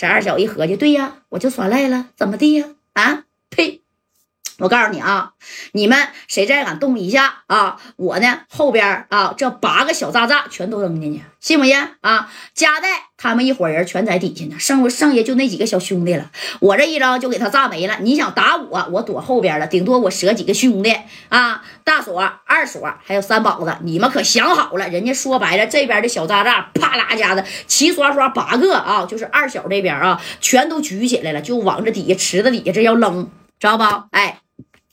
这二小一合计，对呀，我就耍赖了，怎么地呀？啊，呸！我告诉你啊，你们谁再敢动一下啊，我呢后边啊这八个小渣渣全都扔进去，信不信啊？加代他们一伙人全在底下呢，剩剩下就那几个小兄弟了。我这一招就给他炸没了。你想打我，我躲后边了，顶多我折几个兄弟啊，大锁、二锁还有三宝子，你们可想好了？人家说白了，这边的小渣渣啪啦家的齐刷刷八个啊，就是二小这边啊，全都举起来了，就往这底下池子底下这要扔，知道不？哎。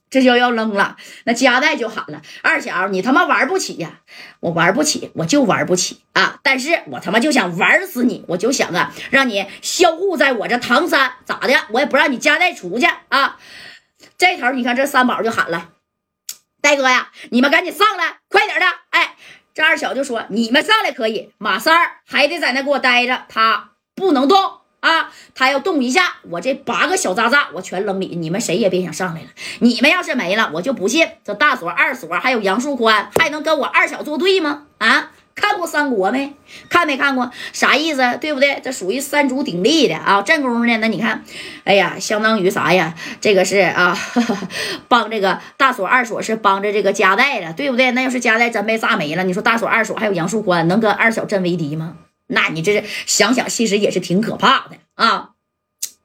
这就要扔了，那加代就喊了：“二小，你他妈玩不起呀！我玩不起，我就玩不起啊！但是我他妈就想玩死你，我就想啊，让你销户在我这唐山，咋的？我也不让你加代出去啊！”这头你看，这三宝就喊了：“戴哥呀，你们赶紧上来，快点的！”哎，这二小就说：“你们上来可以，马三儿还得在那给我待着，他不能动。”啊，他要动一下，我这八个小渣渣我全扔里，你们谁也别想上来了。你们要是没了，我就不信这大锁、二锁还有杨树宽还能跟我二小作对吗？啊，看过三国没？看没看过？啥意思？对不对？这属于三足鼎立的啊。正宫呢？那你看，哎呀，相当于啥呀？这个是啊，帮这个大锁、二锁是帮着这个加代的，对不对？那要是加代真被炸没了，你说大锁、二锁还有杨树宽能跟二小真为敌吗？那你这是想想，其实也是挺可怕的啊！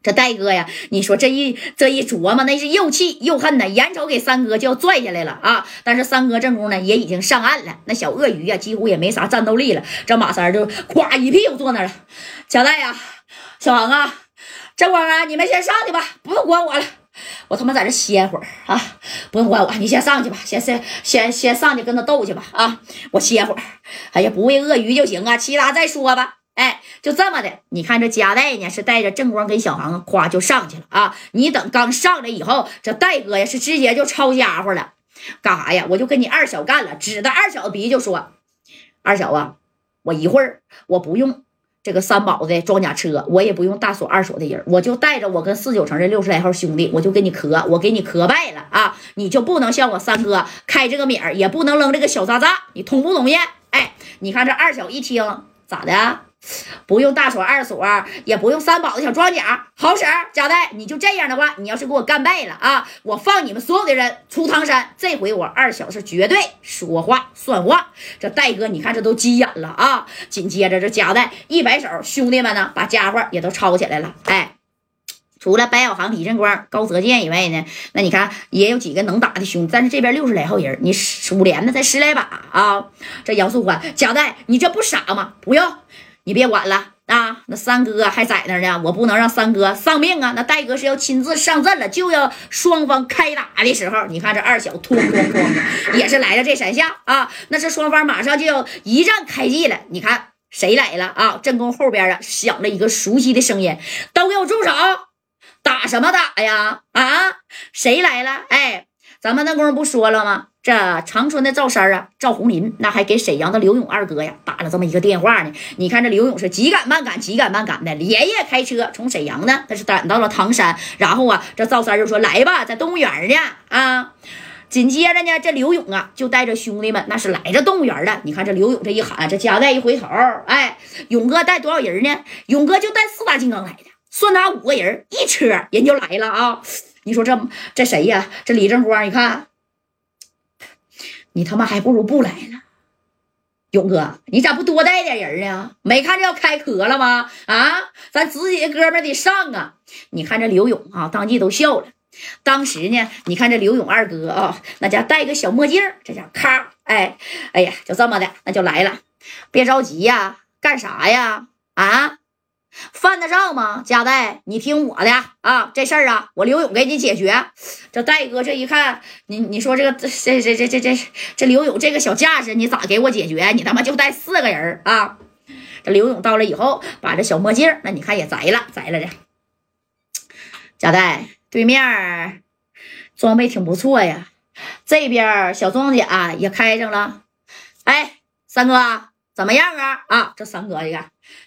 这戴哥呀，你说这一这一琢磨，那是又气又恨呐，眼瞅给三哥就要拽下来了啊！但是三哥正宫呢也已经上岸了，那小鳄鱼呀几乎也没啥战斗力了。这马三就咵一屁股坐那了。小戴呀，小王啊，正光啊，你们先上去吧，不用管我了。我他妈在这歇会儿啊！不用管我，你先上去吧，先先先先上去跟他斗去吧啊！我歇会儿。哎呀，不喂鳄鱼就行啊，其他再说吧。哎，就这么的。你看这加代呢，是带着正光跟小航，夸就上去了啊！你等刚上来以后，这戴哥呀是直接就抄家伙了，干啥呀？我就跟你二小干了，指着二小的鼻就说：“二小啊，我一会儿我不用。”这个三宝的装甲车，我也不用大锁二锁的人，我就带着我跟四九城这六十来号兄弟，我就给你磕，我给你磕败了啊！你就不能像我三哥开这个米儿，也不能扔这个小渣渣，你同不同意？哎，你看这二小一听咋的？不用大锁二锁，也不用三宝的小装甲，好使。贾代，你就这样的话，你要是给我干败了啊，我放你们所有的人出唐山。这回我二小是绝对说话算话。这戴哥，你看这都急眼了啊！紧接着这贾代一摆手，兄弟们呢，把家伙也都抄起来了。哎，除了白小航、李振光、高泽健以外呢，那你看也有几个能打的兄弟，但是这边六十来号人，你五连的才十来把啊。这杨素欢，贾代，你这不傻吗？不用。你别管了啊！那三哥还在那呢，我不能让三哥丧命啊！那戴哥是要亲自上阵了，就要双方开打的时候，你看这二小哐哐哐也是来了这三下啊！那是双方马上就要一战开季了。你看谁来了啊？正宫后边啊响了一个熟悉的声音：“都给我住手！打什么打呀？啊，谁来了？哎，咱们那功夫不说了吗？”这长春的赵三啊，赵红林，那还给沈阳的刘勇二哥呀打了这么一个电话呢。你看这刘勇是急赶慢赶，急赶慢赶的，连夜开车从沈阳呢，他是赶到了唐山。然后啊，这赵三就说：“来吧，在动物园呢。”啊，紧接着呢，这刘勇啊就带着兄弟们，那是来这动物园的。你看这刘勇这一喊，这加代一回头，哎，勇哥带多少人呢？勇哥就带四大金刚来的，算他五个人，一车人就来了啊。你说这这谁呀？这李正光，你看。你他妈还不如不来呢，勇哥，你咋不多带点人呢？没看着要开壳了吗？啊，咱自己的哥们得上啊！你看这刘勇啊，当即都笑了。当时呢，你看这刘勇二哥啊，那家戴个小墨镜，这家咔，哎，哎呀，就这么的，那就来了。别着急呀，干啥呀？啊？犯得上吗？加代，你听我的啊！这事儿啊，我刘勇给你解决。这戴哥这一看，你你说这个这这这这这这刘勇这个小架势，你咋给我解决？你他妈就带四个人啊！这刘勇到了以后，把这小墨镜，那你看也摘了，摘了的。加代，对面装备挺不错呀，这边小装甲也开上了。哎，三哥。怎么样啊啊！这三哥，这个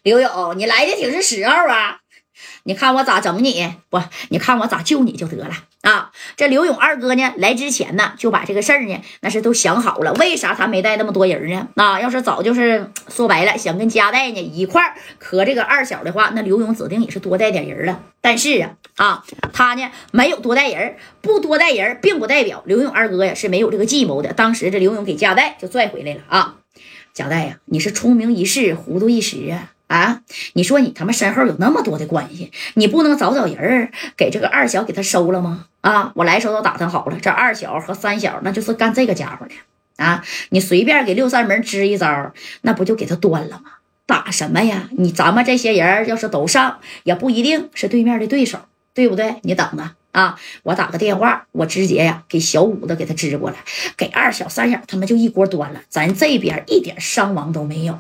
刘勇，你来的挺是时候啊！你看我咋整你？不，你看我咋救你就得了啊！这刘勇二哥呢，来之前呢，就把这个事儿呢，那是都想好了。为啥他没带那么多人呢？啊，要是早就是说白了，想跟家代呢一块儿磕这个二小的话，那刘勇指定也是多带点人了。但是啊，啊，他呢没有多带人，不多带人，并不代表刘勇二哥呀是没有这个计谋的。当时这刘勇给家代就拽回来了啊，贾代呀，你是聪明一世，糊涂一时啊。啊！你说你他妈身后有那么多的关系，你不能找找人给这个二小给他收了吗？啊！我来时候都打听好了，这二小和三小那就是干这个家伙的啊！你随便给六扇门支一招，那不就给他端了吗？打什么呀？你咱们这些人要是都上，也不一定是对面的对手，对不对？你等着啊！我打个电话，我直接呀给小五子给他支过来，给二小三小他们就一锅端了，咱这边一点伤亡都没有。